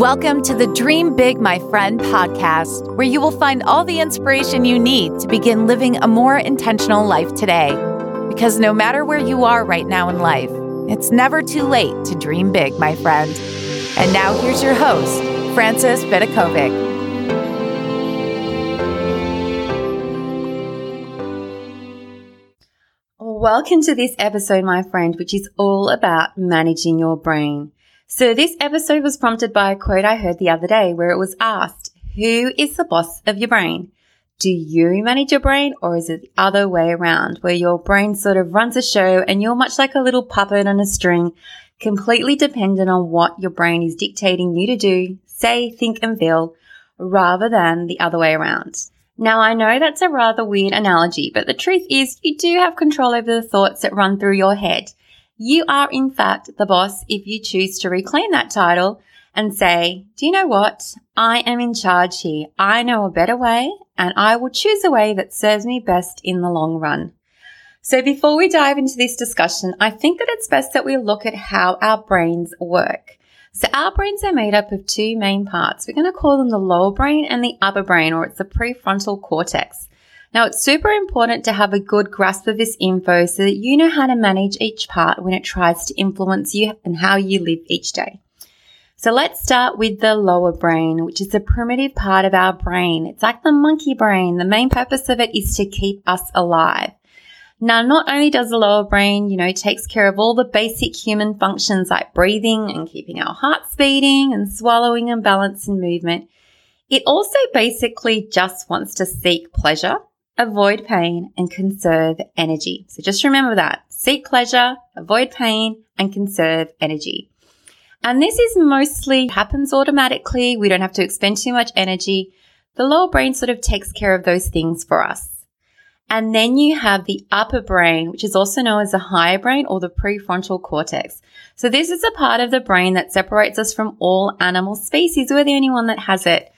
Welcome to the Dream Big, My Friend podcast, where you will find all the inspiration you need to begin living a more intentional life today. Because no matter where you are right now in life, it's never too late to dream big, my friend. And now here's your host, Frances Vidakovic. Welcome to this episode, my friend, which is all about managing your brain. So this episode was prompted by a quote I heard the other day where it was asked, who is the boss of your brain? Do you manage your brain or is it the other way around where your brain sort of runs a show and you're much like a little puppet on a string, completely dependent on what your brain is dictating you to do, say, think and feel rather than the other way around. Now I know that's a rather weird analogy, but the truth is you do have control over the thoughts that run through your head. You are, in fact, the boss if you choose to reclaim that title and say, do you know what? I am in charge here. I know a better way and I will choose a way that serves me best in the long run. So before we dive into this discussion, I think that it's best that we look at how our brains work. So our brains are made up of two main parts. We're going to call them the lower brain and the upper brain, or it's the prefrontal cortex. Now, it's super important to have a good grasp of this info so that you know how to manage each part when it tries to influence you and how you live each day. So let's start with the lower brain, which is the primitive part of our brain. It's like the monkey brain. The main purpose of it is to keep us alive. Now, not only does the lower brain, you know, takes care of all the basic human functions like breathing and keeping our hearts beating and swallowing and balance and movement, it also basically just wants to seek pleasure avoid pain, and conserve energy. So just remember that. Seek pleasure, avoid pain, and conserve energy. And this is mostly happens automatically. We don't have to expend too much energy. The lower brain sort of takes care of those things for us. And then you have the upper brain, which is also known as the higher brain or the prefrontal cortex. So this is a part of the brain that separates us from all animal species. We're the only one that has it.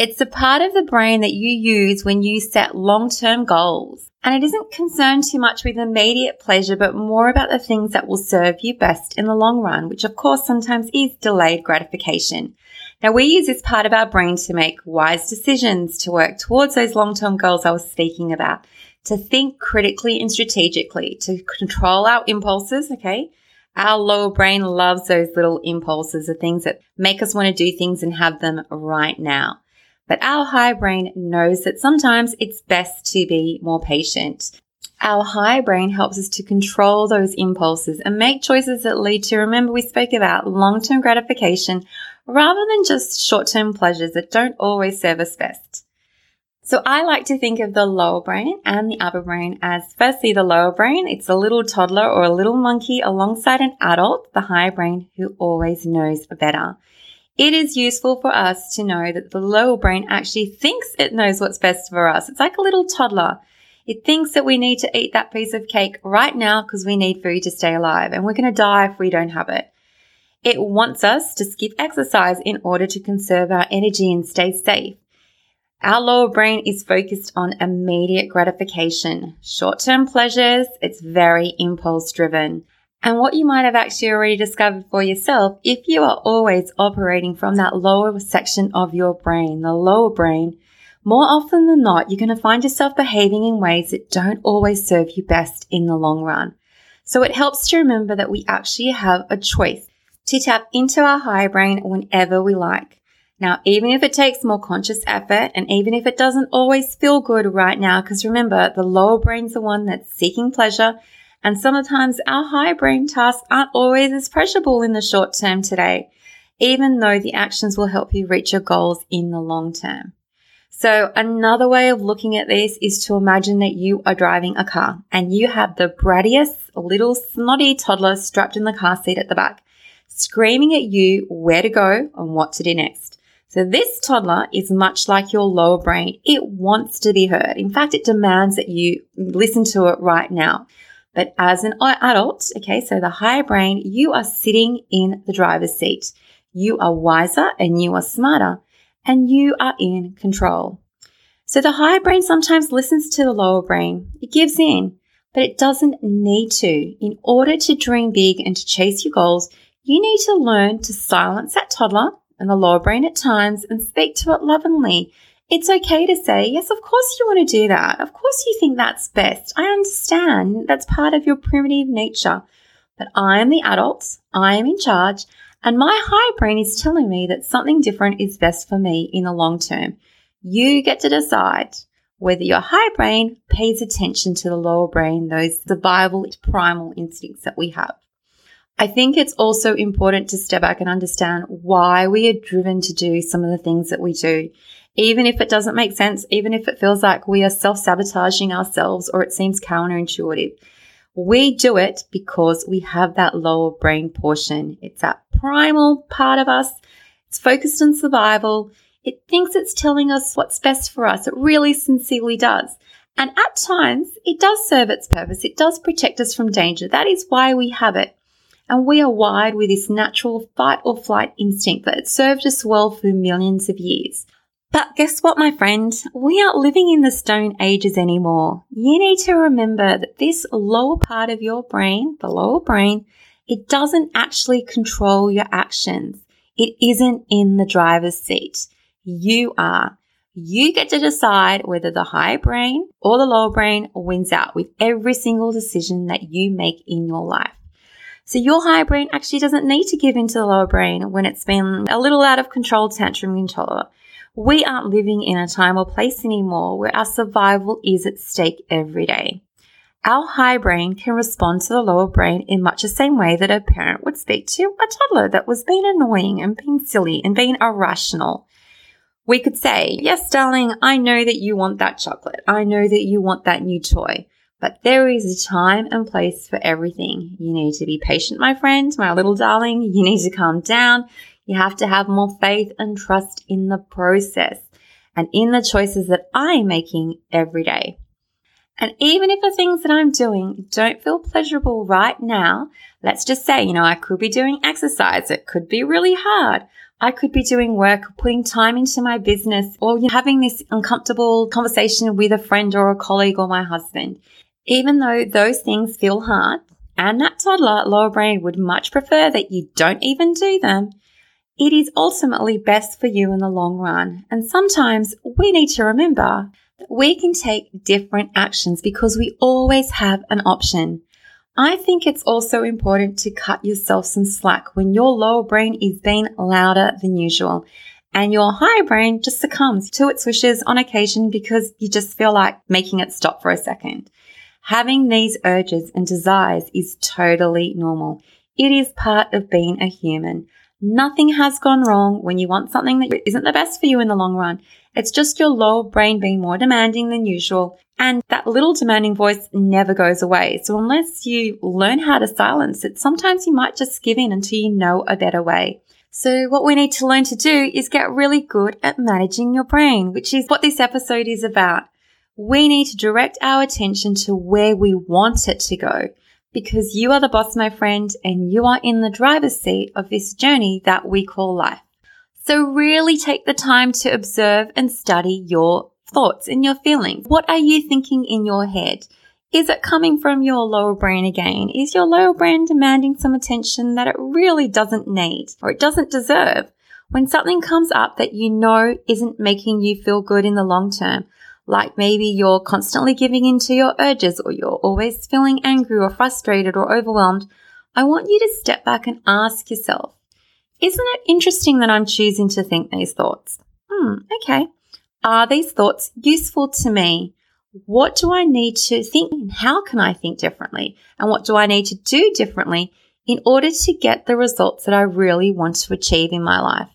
It's the part of the brain that you use when you set long term goals. And it isn't concerned too much with immediate pleasure, but more about the things that will serve you best in the long run, which of course sometimes is delayed gratification. Now we use this part of our brain to make wise decisions, to work towards those long term goals I was speaking about, to think critically and strategically, to control our impulses, okay? Our lower brain loves those little impulses, the things that make us want to do things and have them right now. But our high brain knows that sometimes it's best to be more patient. Our high brain helps us to control those impulses and make choices that lead to, remember, we spoke about long term gratification rather than just short term pleasures that don't always serve us best. So I like to think of the lower brain and the upper brain as firstly the lower brain, it's a little toddler or a little monkey alongside an adult, the higher brain who always knows better. It is useful for us to know that the lower brain actually thinks it knows what's best for us. It's like a little toddler. It thinks that we need to eat that piece of cake right now because we need food to stay alive and we're going to die if we don't have it. It wants us to skip exercise in order to conserve our energy and stay safe. Our lower brain is focused on immediate gratification, short term pleasures. It's very impulse driven and what you might have actually already discovered for yourself if you are always operating from that lower section of your brain, the lower brain, more often than not, you're going to find yourself behaving in ways that don't always serve you best in the long run. So it helps to remember that we actually have a choice to tap into our higher brain whenever we like. Now, even if it takes more conscious effort and even if it doesn't always feel good right now, because remember, the lower brain's the one that's seeking pleasure and sometimes our high brain tasks aren't always as pleasurable in the short term today, even though the actions will help you reach your goals in the long term. So another way of looking at this is to imagine that you are driving a car and you have the brattiest little snotty toddler strapped in the car seat at the back, screaming at you where to go and what to do next. So this toddler is much like your lower brain. It wants to be heard. In fact, it demands that you listen to it right now. But as an adult, okay, so the higher brain, you are sitting in the driver's seat. You are wiser and you are smarter and you are in control. So the higher brain sometimes listens to the lower brain. It gives in, but it doesn't need to. In order to dream big and to chase your goals, you need to learn to silence that toddler and the lower brain at times and speak to it lovingly. It's okay to say, yes, of course you want to do that. Of course you think that's best. I understand that's part of your primitive nature. But I am the adult, I am in charge, and my high brain is telling me that something different is best for me in the long term. You get to decide whether your high brain pays attention to the lower brain, those survival primal instincts that we have. I think it's also important to step back and understand why we are driven to do some of the things that we do. Even if it doesn't make sense, even if it feels like we are self sabotaging ourselves or it seems counterintuitive, we do it because we have that lower brain portion. It's that primal part of us. It's focused on survival. It thinks it's telling us what's best for us. It really sincerely does. And at times, it does serve its purpose. It does protect us from danger. That is why we have it. And we are wired with this natural fight or flight instinct that has served us well for millions of years. But guess what, my friend? We aren't living in the stone ages anymore. You need to remember that this lower part of your brain, the lower brain, it doesn't actually control your actions. It isn't in the driver's seat. You are. You get to decide whether the high brain or the lower brain wins out with every single decision that you make in your life. So your higher brain actually doesn't need to give in to the lower brain when it's been a little out of control tantrum controller. We aren't living in a time or place anymore where our survival is at stake every day. Our high brain can respond to the lower brain in much the same way that a parent would speak to a toddler that was being annoying and being silly and being irrational. We could say, Yes, darling, I know that you want that chocolate. I know that you want that new toy. But there is a time and place for everything. You need to be patient, my friend, my little darling. You need to calm down. You have to have more faith and trust in the process and in the choices that I'm making every day. And even if the things that I'm doing don't feel pleasurable right now, let's just say, you know, I could be doing exercise. It could be really hard. I could be doing work, putting time into my business, or you having this uncomfortable conversation with a friend or a colleague or my husband. Even though those things feel hard, and that toddler lower brain would much prefer that you don't even do them, it is ultimately best for you in the long run. And sometimes we need to remember that we can take different actions because we always have an option. I think it's also important to cut yourself some slack when your lower brain is being louder than usual and your higher brain just succumbs to its wishes on occasion because you just feel like making it stop for a second. Having these urges and desires is totally normal. It is part of being a human. Nothing has gone wrong when you want something that isn't the best for you in the long run. It's just your lower brain being more demanding than usual. And that little demanding voice never goes away. So unless you learn how to silence it, sometimes you might just give in until you know a better way. So what we need to learn to do is get really good at managing your brain, which is what this episode is about we need to direct our attention to where we want it to go because you are the boss, my friend, and you are in the driver's seat of this journey that we call life. So really take the time to observe and study your thoughts and your feelings. What are you thinking in your head? Is it coming from your lower brain again? Is your lower brain demanding some attention that it really doesn't need or it doesn't deserve? When something comes up that you know isn't making you feel good in the long term, like maybe you're constantly giving in to your urges or you're always feeling angry or frustrated or overwhelmed, I want you to step back and ask yourself, isn't it interesting that I'm choosing to think these thoughts? Hmm, okay. Are these thoughts useful to me? What do I need to think? How can I think differently? And what do I need to do differently in order to get the results that I really want to achieve in my life?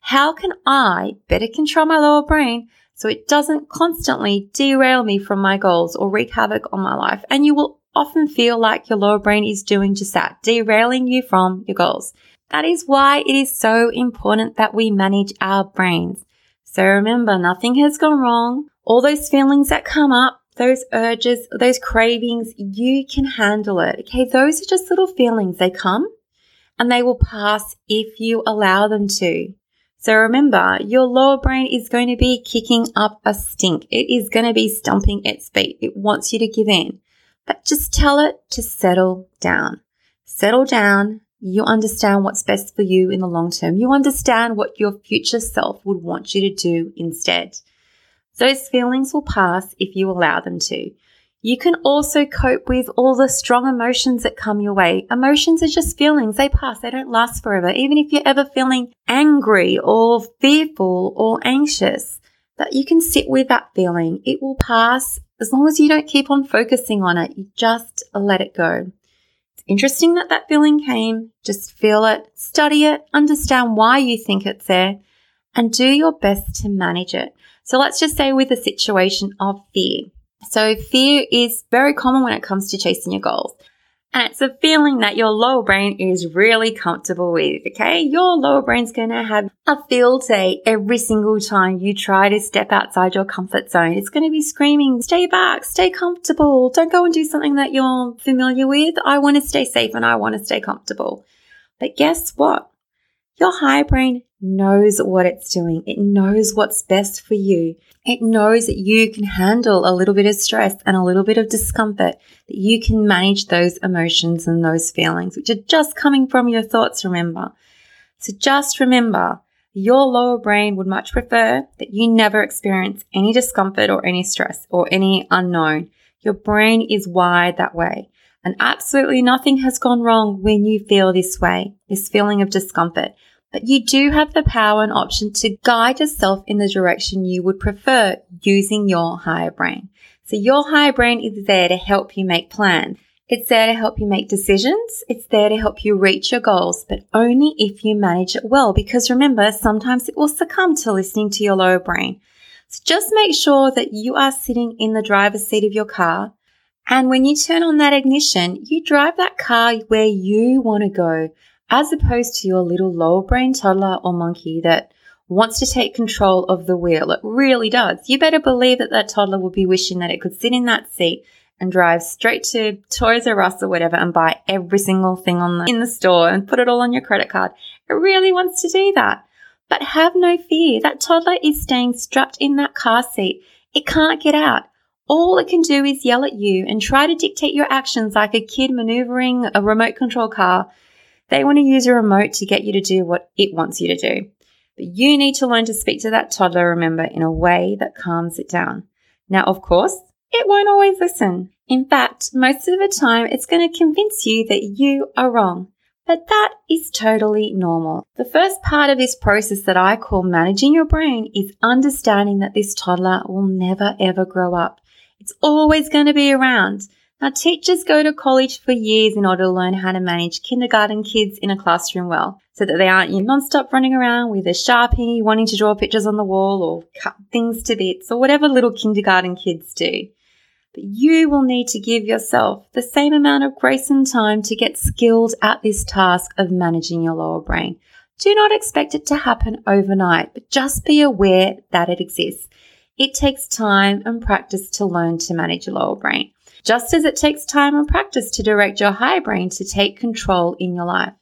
How can I better control my lower brain so it doesn't constantly derail me from my goals or wreak havoc on my life. And you will often feel like your lower brain is doing just that, derailing you from your goals. That is why it is so important that we manage our brains. So remember, nothing has gone wrong. All those feelings that come up, those urges, those cravings, you can handle it. Okay. Those are just little feelings. They come and they will pass if you allow them to. So remember, your lower brain is going to be kicking up a stink. It is going to be stomping its feet. It wants you to give in. But just tell it to settle down. Settle down You understand what's best for you in the long term. You understand what your future self would want you to do instead. Those feelings will pass if you allow them to. You can also cope with all the strong emotions that come your way. Emotions are just feelings. They pass. They don't last forever. Even if you're ever feeling angry or fearful or anxious, that you can sit with that feeling. It will pass as long as you don't keep on focusing on it. You just let it go. It's interesting that that feeling came. Just feel it, study it, understand why you think it's there, and do your best to manage it. So let's just say with a situation of fear. So fear is very common when it comes to chasing your goals. And it's a feeling that your lower brain is really comfortable with, okay? Your lower brain's gonna have a field day every single time you try to step outside your comfort zone. It's gonna be screaming, stay back, stay comfortable, don't go and do something that you're familiar with. I wanna stay safe and I wanna stay comfortable. But guess what? Your high brain knows what it's doing. It knows what's best for you. It knows that you can handle a little bit of stress and a little bit of discomfort, that you can manage those emotions and those feelings, which are just coming from your thoughts, remember. So just remember, your lower brain would much prefer that you never experience any discomfort or any stress or any unknown. Your brain is wired that way. And absolutely nothing has gone wrong when you feel this way, this feeling of discomfort. But you do have the power and option to guide yourself in the direction you would prefer using your higher brain. So your higher brain is there to help you make plans. It's there to help you make decisions. It's there to help you reach your goals, but only if you manage it well. Because remember, sometimes it will succumb to listening to your lower brain. So just make sure that you are sitting in the driver's seat of your car. And when you turn on that ignition, you drive that car where you want to go as opposed to your little lower brain toddler or monkey that wants to take control of the wheel. It really does. You better believe that that toddler will be wishing that it could sit in that seat and drive straight to Toys R Us or whatever and buy every single thing on the, in the store and put it all on your credit card. It really wants to do that. But have no fear. That toddler is staying strapped in that car seat. It can't get out. All it can do is yell at you and try to dictate your actions like a kid maneuvering a remote control car they want to use a remote to get you to do what it wants you to do. But you need to learn to speak to that toddler, remember, in a way that calms it down. Now, of course, it won't always listen. In fact, most of the time, it's going to convince you that you are wrong. But that is totally normal. The first part of this process that I call managing your brain is understanding that this toddler will never ever grow up. It's always going to be around. Now, teachers go to college for years in order to learn how to manage kindergarten kids in a classroom well, so that they aren't you non-stop running around with a sharpie, wanting to draw pictures on the wall or cut things to bits or whatever little kindergarten kids do. But you will need to give yourself the same amount of grace and time to get skilled at this task of managing your lower brain. Do not expect it to happen overnight, but just be aware that it exists. It takes time and practice to learn to manage your lower brain just as it takes time and practice to direct your higher brain to take control in your life.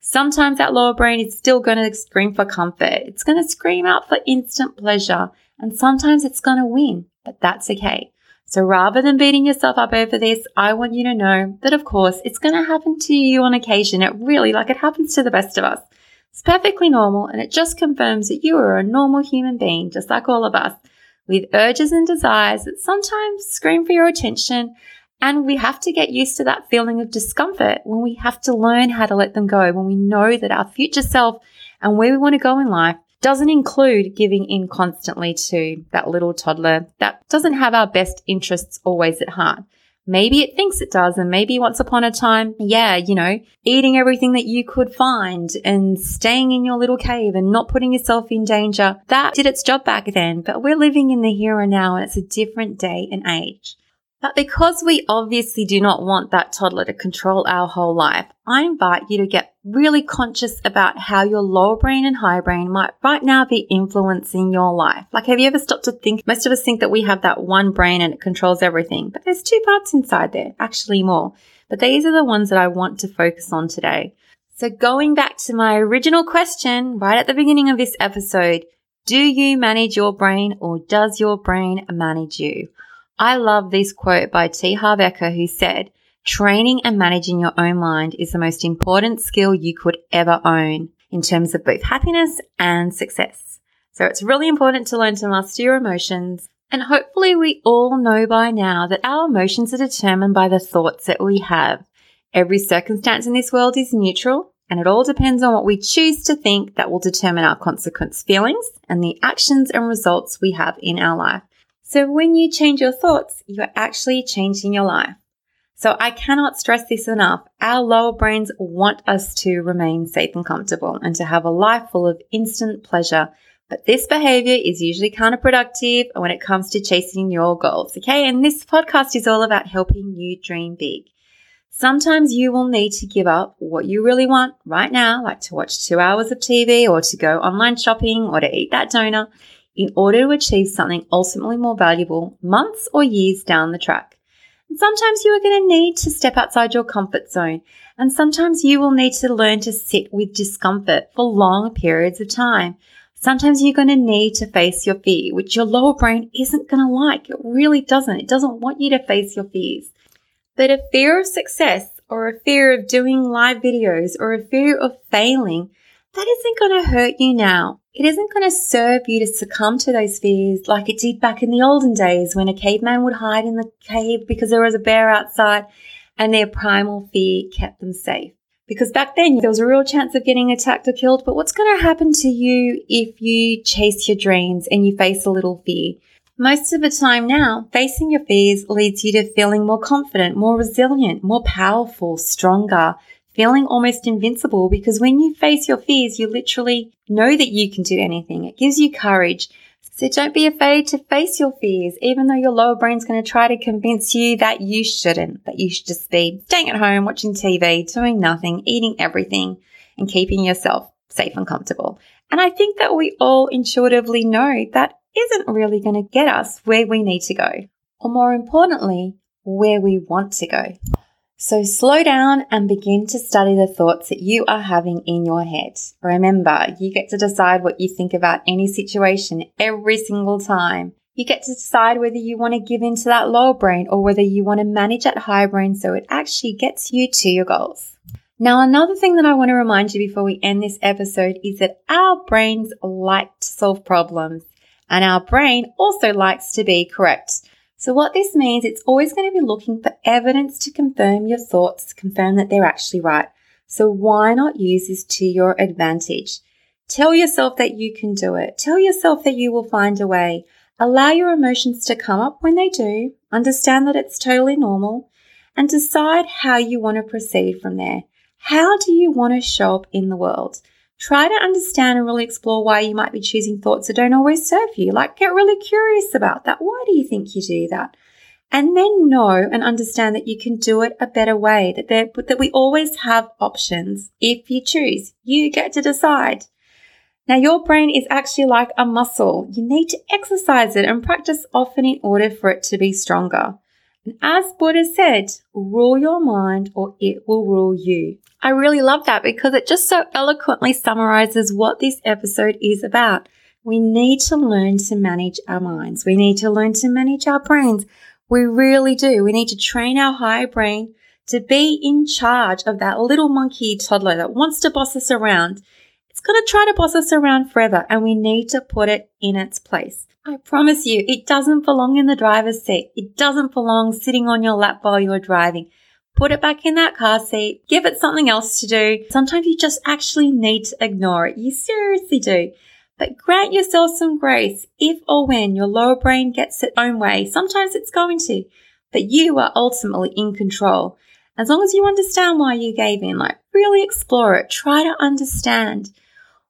Sometimes that lower brain is still going to scream for comfort. It's going to scream out for instant pleasure. And sometimes it's going to win, but that's okay. So rather than beating yourself up over this, I want you to know that of course it's going to happen to you on occasion. It really, like it happens to the best of us. It's perfectly normal and it just confirms that you are a normal human being, just like all of us with urges and desires that sometimes scream for your attention. And we have to get used to that feeling of discomfort when we have to learn how to let them go, when we know that our future self and where we want to go in life doesn't include giving in constantly to that little toddler that doesn't have our best interests always at heart. Maybe it thinks it does. And maybe once upon a time, yeah, you know, eating everything that you could find and staying in your little cave and not putting yourself in danger. That did its job back then, but we're living in the here and now and it's a different day and age. But because we obviously do not want that toddler to control our whole life, I invite you to get really conscious about how your lower brain and higher brain might right now be influencing your life. Like, have you ever stopped to think? Most of us think that we have that one brain and it controls everything, but there's two parts inside there, actually more. But these are the ones that I want to focus on today. So going back to my original question right at the beginning of this episode, do you manage your brain or does your brain manage you? I love this quote by T. Harv Eker who said, Training and managing your own mind is the most important skill you could ever own in terms of both happiness and success. So it's really important to learn to master your emotions. And hopefully we all know by now that our emotions are determined by the thoughts that we have. Every circumstance in this world is neutral and it all depends on what we choose to think that will determine our consequence feelings and the actions and results we have in our life. So when you change your thoughts, you're actually changing your life. So I cannot stress this enough. Our lower brains want us to remain safe and comfortable and to have a life full of instant pleasure. But this behavior is usually counterproductive when it comes to chasing your goals. Okay. And this podcast is all about helping you dream big. Sometimes you will need to give up what you really want right now, like to watch two hours of TV or to go online shopping or to eat that donut in order to achieve something ultimately more valuable months or years down the track. And sometimes you are going to need to step outside your comfort zone. And sometimes you will need to learn to sit with discomfort for long periods of time. Sometimes you're going to need to face your fear, which your lower brain isn't going to like. It really doesn't. It doesn't want you to face your fears. But a fear of success or a fear of doing live videos or a fear of failing, that isn't going to hurt you now. It isn't going to serve you to succumb to those fears like it did back in the olden days when a caveman would hide in the cave because there was a bear outside and their primal fear kept them safe. Because back then there was a real chance of getting attacked or killed. But what's going to happen to you if you chase your dreams and you face a little fear? Most of the time now, facing your fears leads you to feeling more confident, more resilient, more powerful, stronger, feeling almost invincible because when you face your fears, you literally know that you can do anything. It gives you courage. So don't be afraid to face your fears, even though your lower brain's going to try to convince you that you shouldn't, that you should just be staying at home, watching TV, doing nothing, eating everything, and keeping yourself safe and comfortable. And I think that we all intuitively know that isn't really going to get us where we need to go, or more importantly, where we want to go. So slow down and begin to study the thoughts that you are having in your head. Remember, you get to decide what you think about any situation every single time. You get to decide whether you want to give into that lower brain or whether you want to manage that higher brain so it actually gets you to your goals. Now, another thing that I want to remind you before we end this episode is that our brains like to solve problems and our brain also likes to be correct. So what this means, it's always going to be looking for evidence to confirm your thoughts, confirm that they're actually right. So why not use this to your advantage? Tell yourself that you can do it. Tell yourself that you will find a way. Allow your emotions to come up when they do. Understand that it's totally normal and decide how you want to proceed from there. How do you want to show up in the world? Try to understand and really explore why you might be choosing thoughts that don't always serve you. Like, get really curious about that. Why do you think you do that? And then know and understand that you can do it a better way, that, there, that we always have options if you choose. You get to decide. Now, your brain is actually like a muscle. You need to exercise it and practice often in order for it to be stronger. And as Buddha said, rule your mind or it will rule you. I really love that because it just so eloquently summarizes what this episode is about. We need to learn to manage our minds. We need to learn to manage our brains. We really do. We need to train our higher brain to be in charge of that little monkey toddler that wants to boss us around. It's going to try to boss us around forever and we need to put it in its place. I promise you, it doesn't belong in the driver's seat. It doesn't belong sitting on your lap while you're driving. Put it back in that car seat. Give it something else to do. Sometimes you just actually need to ignore it. You seriously do. But grant yourself some grace if or when your lower brain gets its own way. Sometimes it's going to, but you are ultimately in control. As long as you understand why you gave in, like really explore it. Try to understand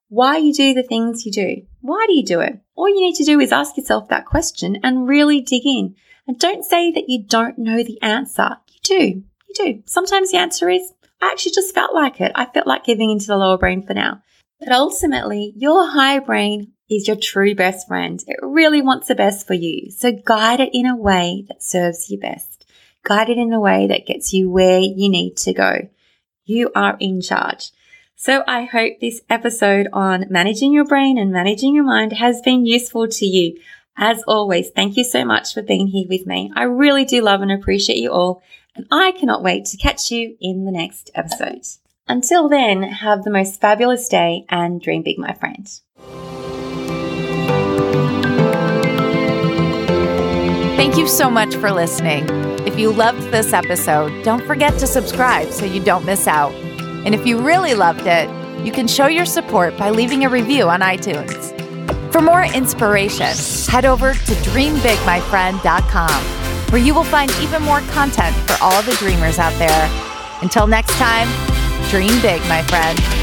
why you do the things you do. Why do you do it? All you need to do is ask yourself that question and really dig in. And don't say that you don't know the answer. You do. You do. Sometimes the answer is, I actually just felt like it. I felt like giving into the lower brain for now. But ultimately, your higher brain is your true best friend. It really wants the best for you. So guide it in a way that serves you best. Guide it in a way that gets you where you need to go. You are in charge. So I hope this episode on managing your brain and managing your mind has been useful to you. As always, thank you so much for being here with me. I really do love and appreciate you all. and I cannot wait to catch you in the next episode. Until then, have the most fabulous day and dream big, my friend. Thank you so much for listening. If you loved this episode, don't forget to subscribe so you don't miss out. And if you really loved it, you can show your support by leaving a review on iTunes. For more inspiration, head over to dreambigmyfriend.com, where you will find even more content for all the dreamers out there. Until next time, dream big, my friend.